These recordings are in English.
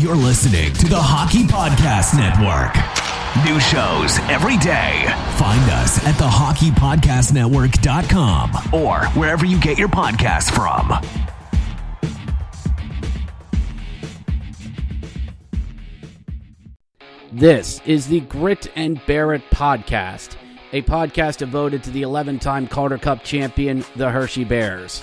You're listening to the Hockey Podcast Network. New shows every day. Find us at thehockeypodcastnetwork.com or wherever you get your podcasts from. This is the Grit and Barrett podcast, a podcast devoted to the 11 time Calder Cup champion, the Hershey Bears.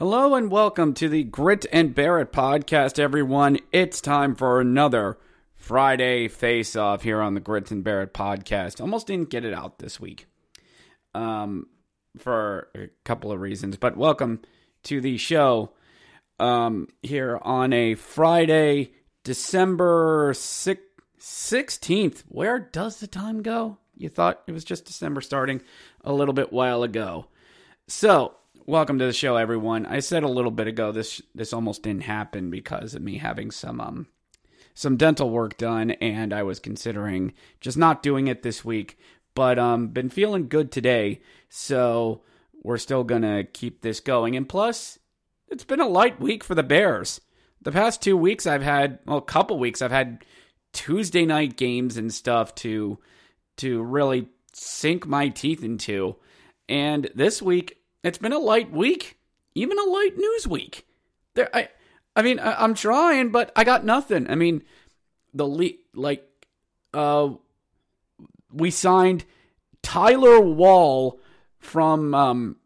Hello and welcome to the Grit and Barrett podcast, everyone. It's time for another Friday face off here on the Grit and Barrett podcast. Almost didn't get it out this week um, for a couple of reasons, but welcome to the show um, here on a Friday, December 16th. Where does the time go? You thought it was just December starting a little bit while ago. So, welcome to the show, everyone. I said a little bit ago this this almost didn't happen because of me having some um some dental work done, and I was considering just not doing it this week. But um, been feeling good today, so we're still gonna keep this going. And plus, it's been a light week for the Bears. The past two weeks, I've had well, a couple weeks, I've had Tuesday night games and stuff to to really sink my teeth into. And this week, it's been a light week, even a light news week. There, I, I mean, I, am trying, but I got nothing. I mean, the le- like, uh, we signed Tyler Wall from um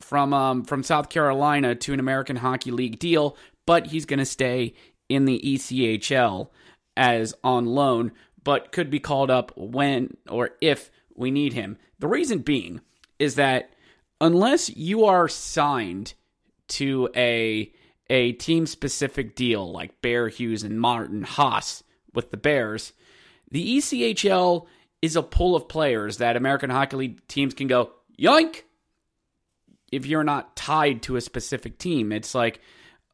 from um from South Carolina to an American Hockey League deal, but he's going to stay in the ECHL as on loan, but could be called up when or if we need him. The reason being is that unless you are signed to a a team specific deal like Bear Hughes and Martin Haas with the Bears, the ECHL is a pool of players that American Hockey League teams can go yoink if you're not tied to a specific team. It's like,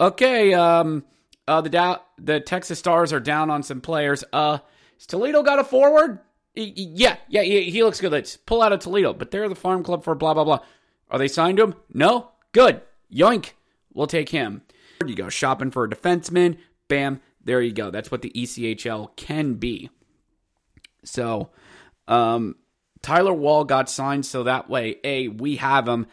okay, um, uh, the da- the Texas Stars are down on some players. Uh, Toledo got a forward? Yeah, yeah, he looks good. Let's pull out of Toledo, but they're the farm club for blah blah blah. Are they signed to him? No? Good. Yoink. We'll take him. There you go shopping for a defenseman. Bam. There you go. That's what the ECHL can be. So, um, Tyler Wall got signed so that way, A, we have him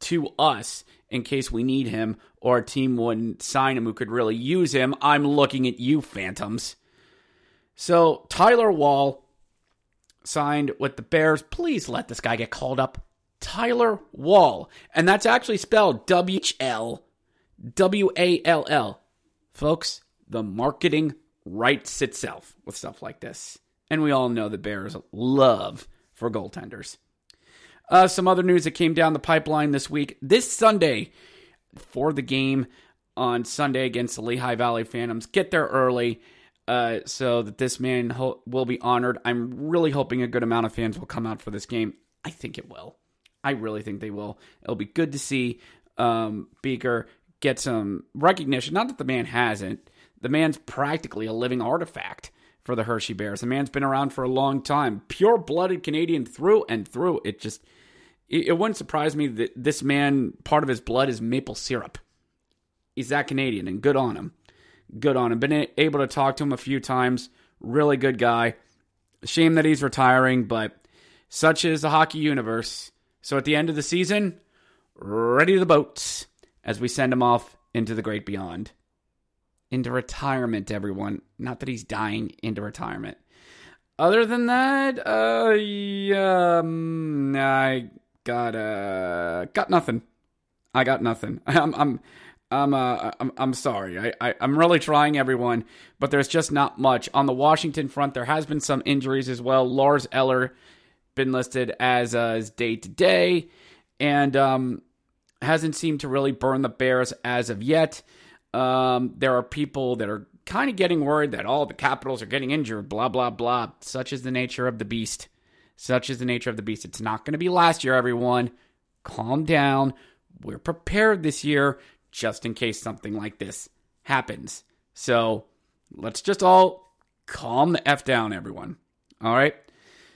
to us in case we need him, or a team wouldn't sign him who could really use him. I'm looking at you, Phantoms. So, Tyler Wall signed with the Bears. Please let this guy get called up. Tyler Wall. And that's actually spelled W L W A L L. Folks, the marketing writes itself with stuff like this. And we all know the Bears love for goaltenders. Uh, some other news that came down the pipeline this week. This Sunday, for the game on Sunday against the Lehigh Valley Phantoms, get there early uh, so that this man ho- will be honored. I'm really hoping a good amount of fans will come out for this game. I think it will. I really think they will. It'll be good to see um, Beaker get some recognition. Not that the man hasn't. The man's practically a living artifact for the Hershey Bears. The man's been around for a long time, pure blooded Canadian through and through. It just it, it wouldn't surprise me that this man part of his blood is maple syrup. He's that Canadian, and good on him. Good on him. Been able to talk to him a few times. Really good guy. Shame that he's retiring, but such is the hockey universe. So at the end of the season, ready the boats as we send him off into the great beyond. Into retirement, everyone. Not that he's dying into retirement. Other than that, uh, yeah, um, I got uh, got nothing. I got nothing. I'm, I'm, I'm, uh, I'm, I'm sorry. I, I, I'm really trying, everyone, but there's just not much on the Washington front. There has been some injuries as well. Lars Eller been listed as uh, day to day, and um, hasn't seemed to really burn the Bears as of yet. Um, there are people that are kind of getting worried that all the Capitals are getting injured, blah blah blah. Such is the nature of the beast. Such is the nature of the beast. It's not going to be last year, everyone. Calm down. We're prepared this year just in case something like this happens. So let's just all calm the F down, everyone. All right.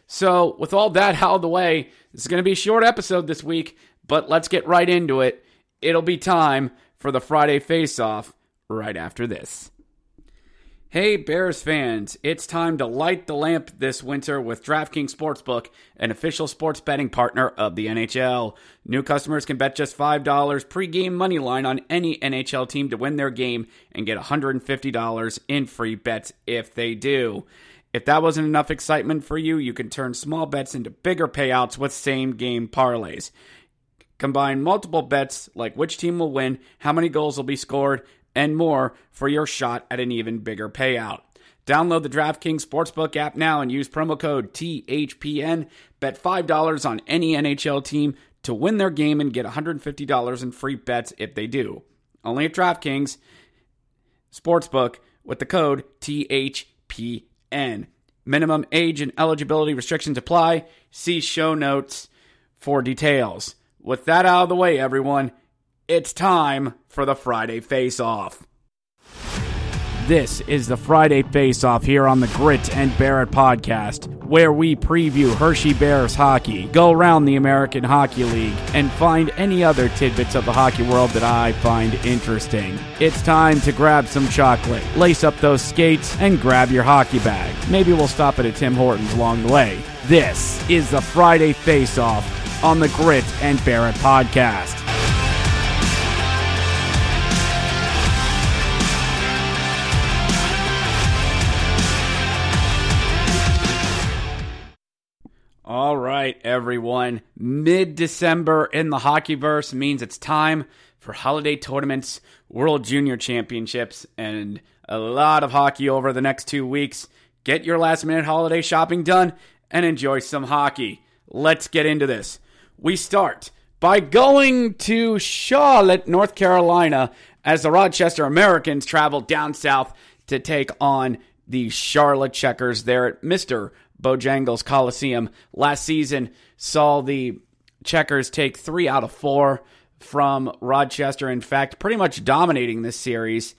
So, with all that out of the way, this is going to be a short episode this week, but let's get right into it. It'll be time for the Friday face off right after this. Hey, Bears fans, it's time to light the lamp this winter with DraftKings Sportsbook, an official sports betting partner of the NHL. New customers can bet just $5 pregame money line on any NHL team to win their game and get $150 in free bets if they do. If that wasn't enough excitement for you, you can turn small bets into bigger payouts with same game parlays. Combine multiple bets like which team will win, how many goals will be scored, and more for your shot at an even bigger payout. Download the DraftKings Sportsbook app now and use promo code THPN. Bet $5 on any NHL team to win their game and get $150 in free bets if they do. Only at DraftKings Sportsbook with the code THPN. Minimum age and eligibility restrictions apply. See show notes for details. With that out of the way, everyone, it's time for the Friday Face Off. This is the Friday Face Off here on the Grit and Barrett podcast, where we preview Hershey Bears hockey, go around the American Hockey League, and find any other tidbits of the hockey world that I find interesting. It's time to grab some chocolate, lace up those skates, and grab your hockey bag. Maybe we'll stop at a Tim Hortons along the way. This is the Friday Face Off on the Grit and Barrett podcast. Right, everyone. Mid December in the hockeyverse means it's time for holiday tournaments, World Junior Championships, and a lot of hockey over the next two weeks. Get your last minute holiday shopping done and enjoy some hockey. Let's get into this. We start by going to Charlotte, North Carolina, as the Rochester Americans travel down south to take on the Charlotte Checkers there at Mr. Bojangles Coliseum. Last season saw the Checkers take three out of four from Rochester. In fact, pretty much dominating this series,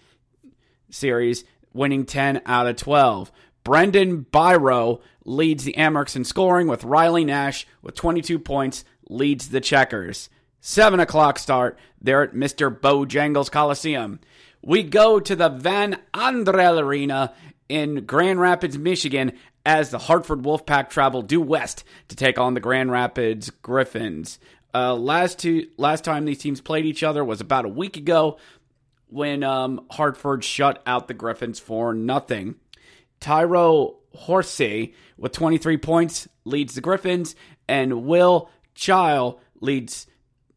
series winning 10 out of 12. Brandon Biro leads the Amerks in scoring with Riley Nash with 22 points, leads the Checkers. 7 o'clock start there at Mr. Bojangles Coliseum. We go to the Van Andel Arena in Grand Rapids, Michigan, as the Hartford Wolfpack travel due west to take on the Grand Rapids Griffins. Uh, last two, last time these teams played each other was about a week ago when um, Hartford shut out the Griffins for nothing. Tyro Horsey with 23 points leads the Griffins, and Will Child leads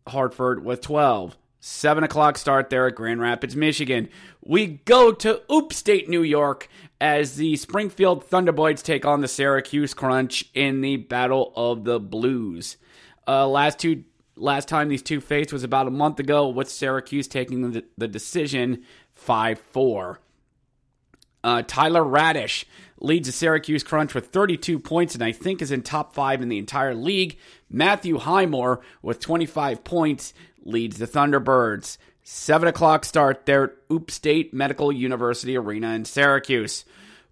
Hartford with 12. 7 o'clock start there at Grand Rapids, Michigan. We go to Upstate New York as the Springfield Thunderbolts take on the Syracuse Crunch in the Battle of the Blues. Uh, last two last time these two faced was about a month ago, with Syracuse taking the, the decision 5 4. Uh, Tyler Raddysh leads the Syracuse Crunch with 32 points and I think is in top five in the entire league. Matthew Highmore with 25 points leads the Thunderbirds. 7 o'clock start there at Upstate Medical University Arena in Syracuse.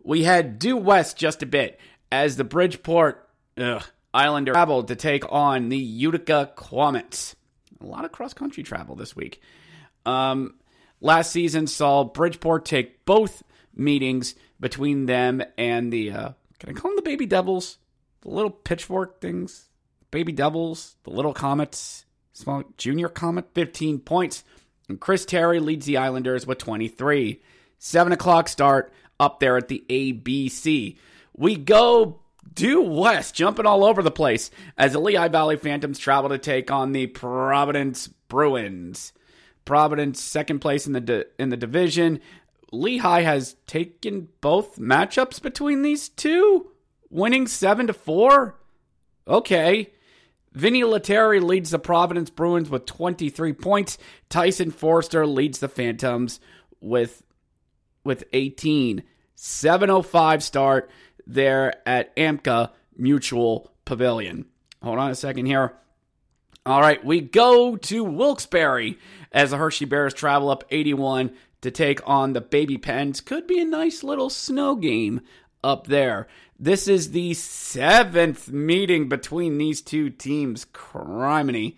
We head due west just a bit as the Bridgeport ugh, Islander traveled to take on the Utica Comets. A lot of cross country travel this week. Um, last season saw Bridgeport take both meetings between them and the, uh, can I call them the Baby Devils? The little pitchfork things? Baby Devils, the little Comets, small junior Comet, 15 points. And Chris Terry leads the Islanders with 23. 7 o'clock start up there at the ABC. We go due west, jumping all over the place as the Lehigh Valley Phantoms travel to take on the Providence Bruins. Providence second place in the di- in the division. Lehigh has taken both matchups between these two, winning 7 to 4. Okay. Vinny Lettieri leads the Providence Bruins with 23 points. Tyson Foerster leads the Phantoms with with 18. 705 start there at Amica Mutual Pavilion. Hold on a second here. All right, we go to Wilkes-Barre as the Hershey Bears travel up 81 to take on the Baby Pens. Could be a nice little snow game up there. This is the seventh meeting between these two teams. Criminy.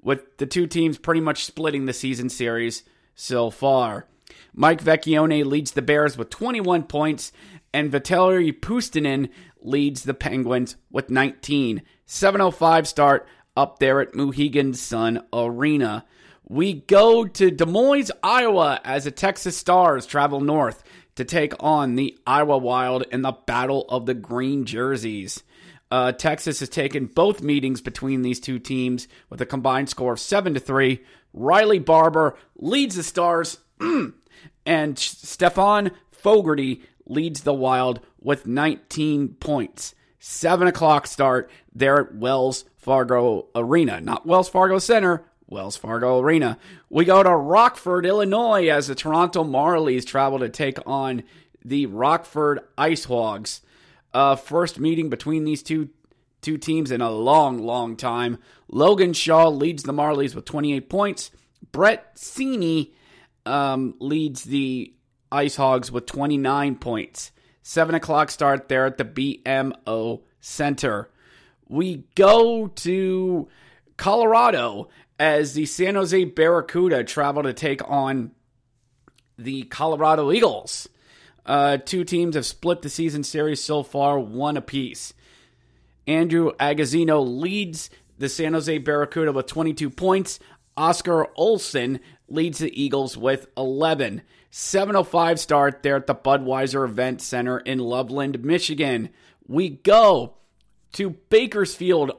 With the two teams pretty much splitting the season series so far. Mike Vecchione leads the Bears with 21 points, and Vitaly Puustinen leads the Penguins with 19. 705 start up there at Mohegan Sun Arena. We go to Des Moines, Iowa, as the Texas Stars travel north to take on the Iowa Wild in the Battle of the Green Jerseys. Uh, Texas has taken both meetings between these two teams with a combined score of seven to three. Riley Barber leads the Stars, and Stefan Fogarty leads the Wild with 19 points. Seven o'clock start there at Wells Fargo Arena, not Wells Fargo Center, Wells Fargo Arena. We go to Rockford, Illinois, as the Toronto Marlies travel to take on the Rockford Ice Hogs. Uh, first meeting between these two two teams in a long, long time. Logan Shaw leads the Marlies with 28 points. Brett Seney um, leads the Ice Hogs with 29 points. 7 o'clock start there at the BMO Center. We go to Colorado as the San Jose Barracuda travel to take on the Colorado Eagles. Uh, two teams have split the season series so far, one apiece. Andrew Agozzino leads the San Jose Barracuda with 22 points. Oscar Olson leads the Eagles with 11. 705 start there at the Budweiser Event Center in Loveland, Michigan. We go to Bakersfield,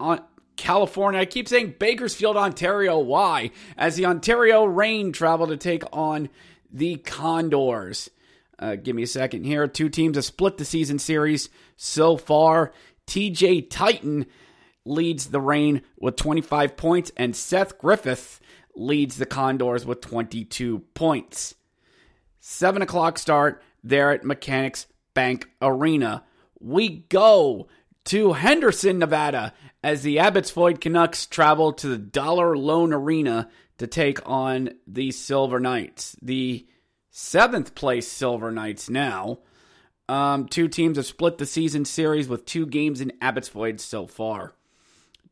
on California. I keep saying Bakersfield, Ontario. Why? As the Ontario Reign travel to take on the Condors. Uh, give me a second here. Two teams have split the season series so far. TJ Tynan leads the Reign with 25 points, and Seth Griffith leads the Condors with 22 points. 7 o'clock start there at Mechanics Bank Arena. We go to Henderson, Nevada, as the Abbotsford Canucks travel to the Dollar Loan Arena to take on the Silver Knights. The seventh place Silver Knights now. Um, two teams have split the season series with two games in Abbotsford so far.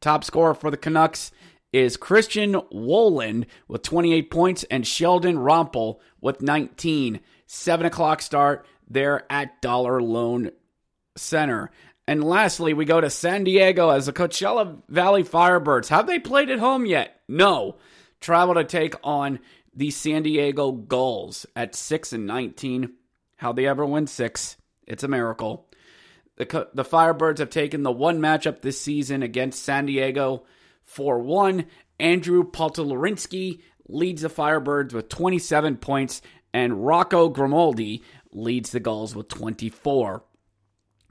Top scorer for the Canucks is Christian Woland with 28 points and Sheldon Rempal with 19. 7 o'clock start there at Dollar Loan Center. And lastly, we go to San Diego as the Coachella Valley Firebirds. Have they played at home yet? No. Travel to take on the San Diego Gulls at 6 and 19. How they ever win 6? It's a miracle. The, the Firebirds have taken the one matchup this season against San Diego 4 1. Andrew Poltolorinsky leads the Firebirds with 27 points, and Rocco Grimaldi leads the Gulls with 24.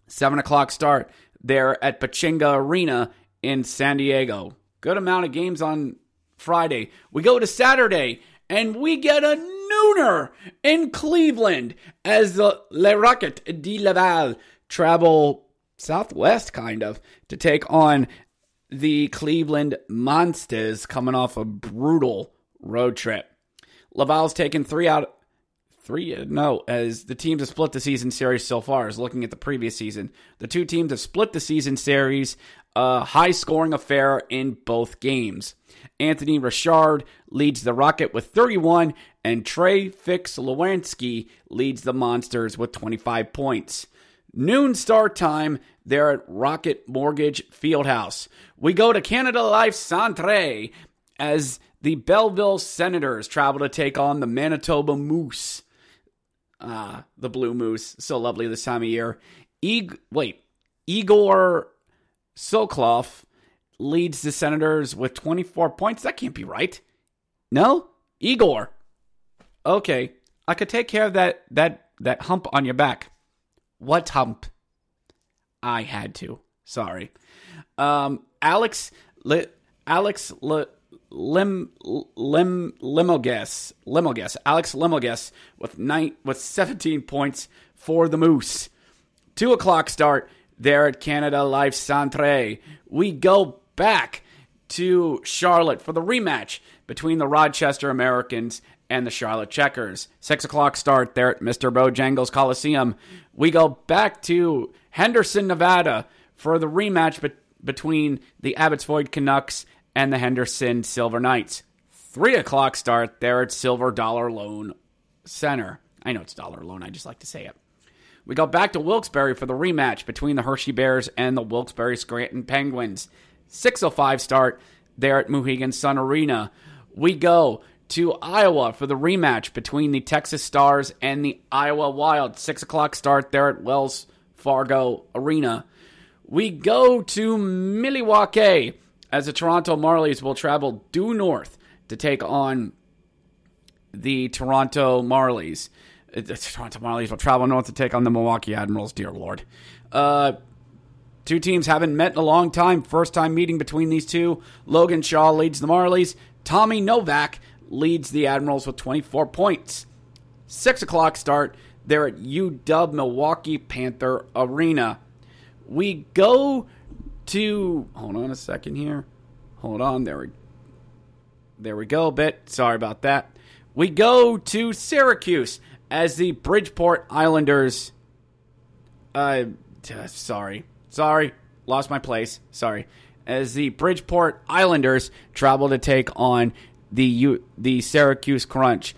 7 o'clock start there at Pechanga Arena in San Diego. Good amount of games on Friday. We go to Saturday and we get a nooner in Cleveland as the Le Rocket de Laval travel southwest, kind of, to take on the Cleveland Monsters coming off a brutal road trip. Laval's taken three out Three, no, as the teams have split the season series so far, is looking at the previous season. The two teams have split the season series, a high scoring affair in both games. Anthony Richard leads the Rocket with 31, and Trey Fix leads the Monsters with 25 points. Noon start time there at Rocket Mortgage Fieldhouse. We go to Canada Life Centre as the Belleville Senators travel to take on the Manitoba Moose. Ah, the Blue Moose, so lovely this time of year. Ig- wait, Igor Sokolov leads the Senators with 24 points. That can't be right. No, Igor. Okay, I could take care of that that that hump on your back. What hump? I had to. Sorry. Um, Alex, Li- Alex Li- Lim Lim Limoges Limoges Alex Limoges with nine with 17 points for the Moose. Two o'clock start there at Canada Life Centre. We go back to Charlotte for the rematch between the Rochester Americans and the Charlotte Checkers. Six o'clock start there at Mr. Bojangles Coliseum. We go back to Henderson, Nevada for the rematch be- between the Abbotsford Canucks and the Henderson Silver Knights. Three o'clock start there at Silver Dollar Loan Center. I know it's Dollar Loan, I just like to say it. We go back to Wilkes-Barre for the rematch between the Hershey Bears and the Wilkes-Barre Scranton Penguins. 6.05 start there at Mohegan Sun Arena. We go to Iowa for the rematch between the Texas Stars and the Iowa Wild. 6 o'clock start there at Wells Fargo Arena. We go to Milwaukee as the Toronto Marlies will travel due north to take on the Toronto Marlies. Uh, The Toronto Marlies will travel north to take on the Milwaukee Admirals, dear Lord. Uh, two teams haven't met in a long time. First time meeting between these two. Logan Shaw leads the Marlies. Tommy Novak leads the Admirals with 24 points. 6 o'clock start there at UW Milwaukee Panther Arena. We go to. Hold on a second here. Hold on. There we there we go, a bit. Sorry about that. We go to Syracuse as the Bridgeport Islanders. Uh, sorry. Sorry. Lost my place. Sorry. As the Bridgeport Islanders travel to take on the U- the Syracuse Crunch.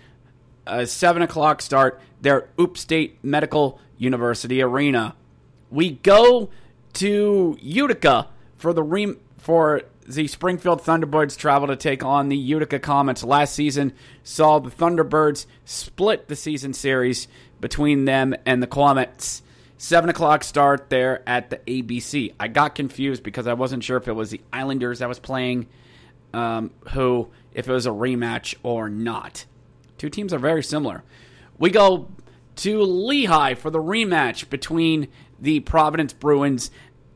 A 7 o'clock start Their at Upstate Medical University Arena. We go to Utica for the re- for the Springfield Thunderbirds travel to take on the Utica Comets. Last season saw the Thunderbirds split the season series between them and the Comets. Seven o'clock start there at the ABC. I got confused because I wasn't sure if it was the Islanders that was playing, um, who if it was a rematch or not. Two teams are very similar. We go to Lehigh for the rematch between the Providence Bruins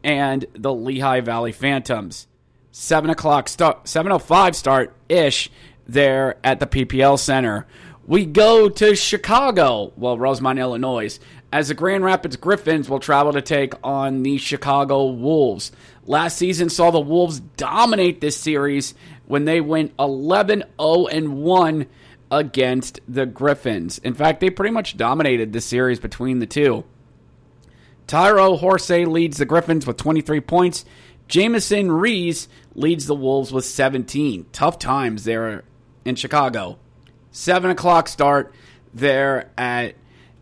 and the Lehigh Valley Phantoms. Seven o'clock start, seven o five start ish there at the PPL Center. We go to Chicago, well, Rosemont, Illinois, as the Grand Rapids Griffins will travel to take on the Chicago Wolves. Last season saw the Wolves dominate this series when they went 11 0 and 1 against the Griffins. In fact, they pretty much dominated the series between the two. Tyro Horsey leads the Griffins with 23 points. Jamieson Rees leads the Wolves with 17. Tough times there in Chicago. 7 o'clock start there at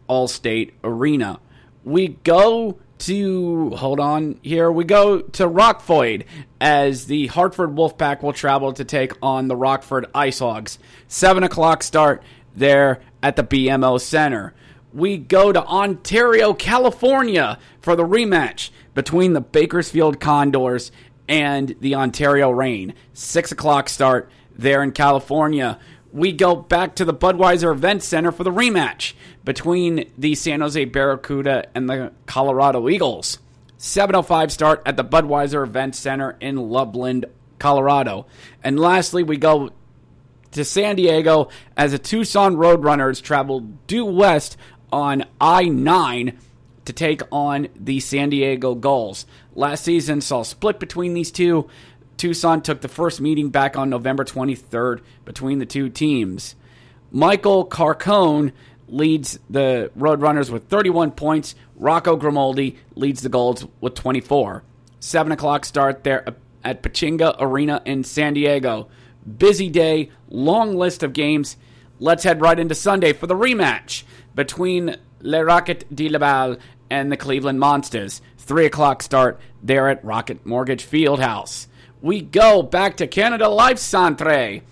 Allstate Arena. We go to, hold on here, we go to Rockfoyd as the Hartford Wolfpack will travel to take on the Rockford Ice Hogs. 7 o'clock start there at the BMO Center we go to Ontario, California for the rematch between the Bakersfield Condors and the Ontario Reign. Six o'clock start there in California. We go back to the Budweiser Event Center for the rematch between the San Jose Barracuda and the Colorado Eagles. 7.05 start at the Budweiser Event Center in Loveland, Colorado. And lastly, we go to San Diego as the Tucson Roadrunners travel due west on I 9 to take on the San Diego Gulls. Last season saw split between these two. Tucson took the first meeting back on November 23rd between the two teams. Michael Carcone leads the Roadrunners with 31 points. Rocco Grimaldi leads the Gulls with 24. 7 o'clock start there at Pechanga Arena in San Diego. Busy day, long list of games. Let's head right into Sunday for the rematch between Le Rocket de Laval and the Cleveland Monsters. 3 o'clock start there at Rocket Mortgage Fieldhouse. We go back to Canada Life Centre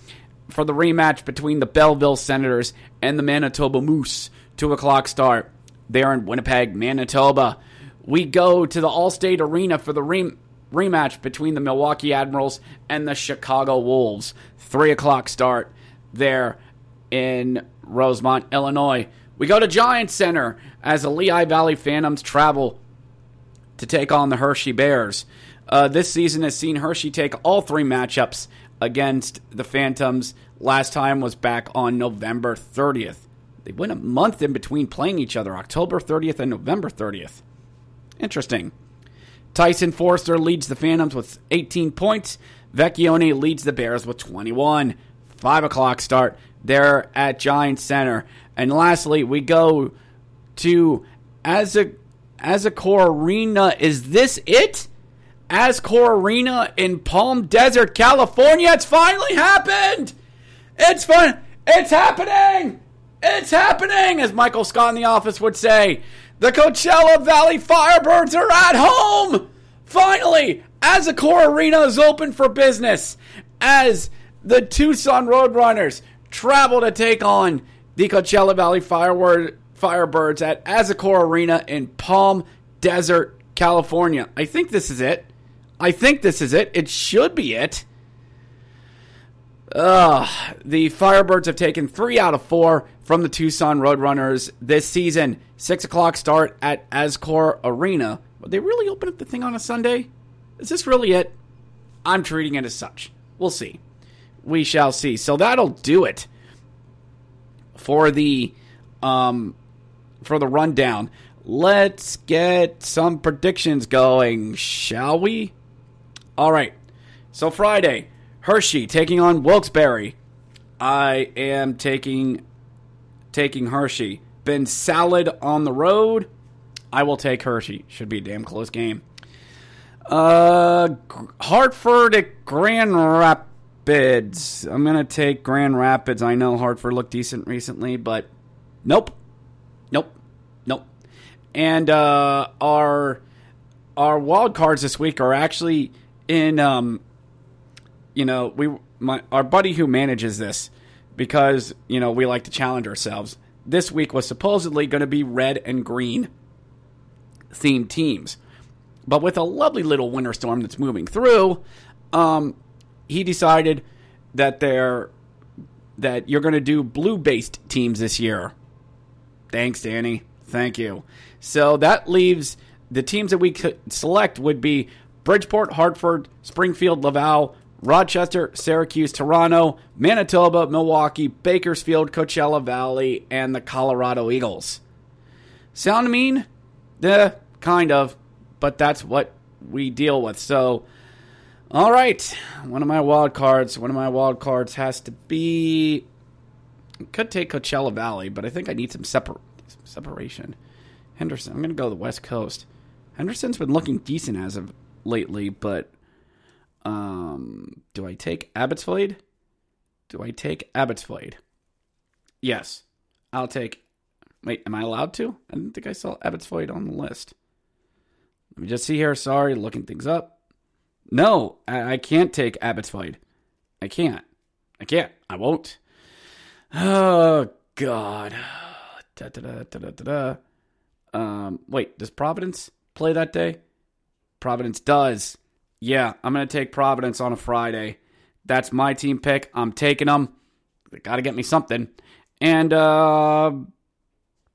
for the rematch between the Belleville Senators and the Manitoba Moose. 2 o'clock start there in Winnipeg, Manitoba. We go to the Allstate Arena for the re- rematch between the Milwaukee Admirals and the Chicago Wolves. 3 o'clock start there in Rosemont, Illinois. We go to Giant Center as the Lehigh Valley Phantoms travel to take on the Hershey Bears. Uh, this season has seen Hershey take all three matchups against the Phantoms. Last time was back on November 30th. They went a month in between playing each other, October 30th and November 30th. Interesting. Tyson Foerster leads the Phantoms with 18 points. Vecchione leads the Bears with 21. 5 o'clock start there at Giant Center. And lastly, we go to Azak Azakor Arena. Is this it? Azcor Arena in Palm Desert, California. It's finally happened. It's fun. It's happening. It's happening, as Michael Scott in the office would say. The Coachella Valley Firebirds are at home. Finally, Azakor Arena is open for business as the Tucson Roadrunners travel to take on the Coachella Valley Firebirds at Azakor Arena in Palm Desert, California. I think this is it. I think this is it. It should be it. Uh, the Firebirds have taken three out of four from the Tucson Roadrunners this season. Six o'clock start at Azcor Arena. Would they really open up the thing on a Sunday? Is this really it? I'm treating it as such. We'll see. We shall see. So that'll do it for the um for the rundown. Let's get some predictions going, shall we? All right. So Friday, Hershey taking on Wilkes-Barre. I am taking taking Hershey. Been salad on the road. I will take Hershey. Should be a damn close game. Uh, Hartford at Grand Rapids. I'm gonna take Grand Rapids. I know Hartford looked decent recently, but nope, nope, nope. And uh, our our wild cards this week are actually in um, you know, we my our buddy who manages this because you know we like to challenge ourselves. This week was supposedly going to be red and green themed teams, but with a lovely little winter storm that's moving through, um, he decided that they're that you're going to do blue based teams this year. Thanks, Danny. Thank you. So that leaves the teams that we could select would be Bridgeport, Hartford, Springfield, Laval, Rochester, Syracuse, Toronto, Manitoba, Milwaukee, Bakersfield, Coachella Valley, and the Colorado Eagles. Sound mean? Eh, kind of, but that's what we deal with. So, all right, one of my wild cards. One of my wild cards has to be. Could take Coachella Valley, but I think I need some separ- separation. Henderson. I'm going to go to the West Coast. Henderson's been looking decent as of lately, but um, do I take Abbotsford? Do I take Abbotsford? Yes, I'll take. Wait, am I allowed to? I didn't think I saw Abbotsford on the list. Let me just see here. Sorry, looking things up. No, I, I can't take Abbotsford. I can't. I can't. I won't. Oh God. Da, da, da, um, wait, does Providence play that day? Providence does. Yeah, I'm to take Providence on a Friday. That's my team pick. I'm taking them. They got to get me something. And uh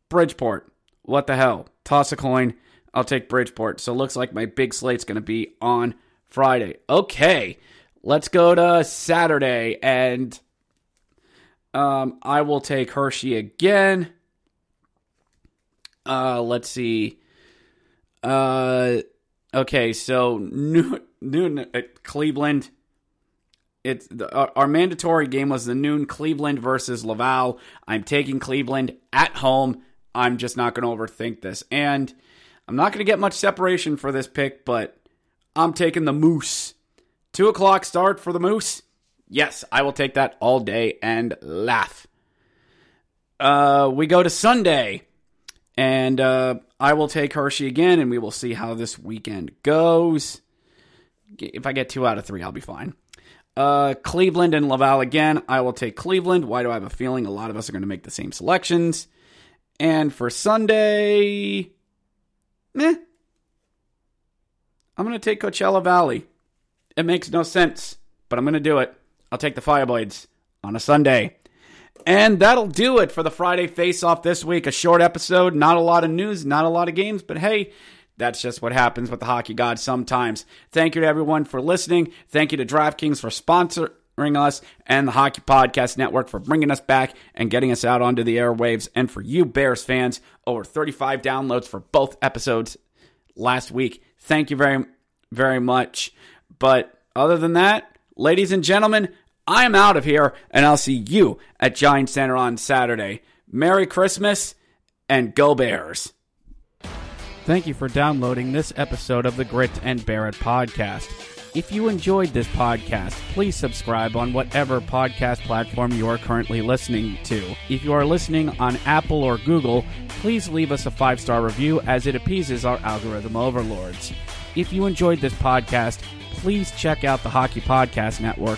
Bridgeport. What the hell? Toss a coin. I'll take Bridgeport. So it looks like my big slate's to be on Friday. Okay. Let's go to Saturday and um I will take Hershey again. Uh let's see. Uh Okay, so noon, noon at Cleveland. It's the, our mandatory game was the noon Cleveland versus Laval. I'm taking Cleveland at home. I'm just not going to overthink this, and I'm not going to get much separation for this pick, but I'm taking the Moose. Two o'clock start for the Moose. Yes, I will take that all day and laugh. Uh, we go to Sunday. And uh, I will take Hershey again, and we will see how this weekend goes. If I get two out of three, I'll be fine. Uh, Cleveland and Laval again. I will take Cleveland. Why do I have a feeling a lot of us are going to make the same selections? And for Sunday, meh. I'm going to take Coachella Valley. It makes no sense, but I'm going to do it. I'll take the Fireblades on a Sunday. And that'll do it for the Friday Face Off this week. A short episode, not a lot of news, not a lot of games, but hey, that's just what happens with the hockey gods sometimes. Thank you to everyone for listening. Thank you to DraftKings for sponsoring us and the Hockey Podcast Network for bringing us back and getting us out onto the airwaves. And for you Bears fans, over 35 downloads for both episodes last week. Thank you very, very much. But other than that, ladies and gentlemen, I am out of here, and I'll see you at Giant Center on Saturday. Merry Christmas and go Bears. Thank you for downloading this episode of the Grit and Barrett podcast. If you enjoyed this podcast, please subscribe on whatever podcast platform you are currently listening to. If you are listening on Apple or Google, please leave us a five star review as it appeases our algorithm overlords. If you enjoyed this podcast, please check out the Hockey Podcast Network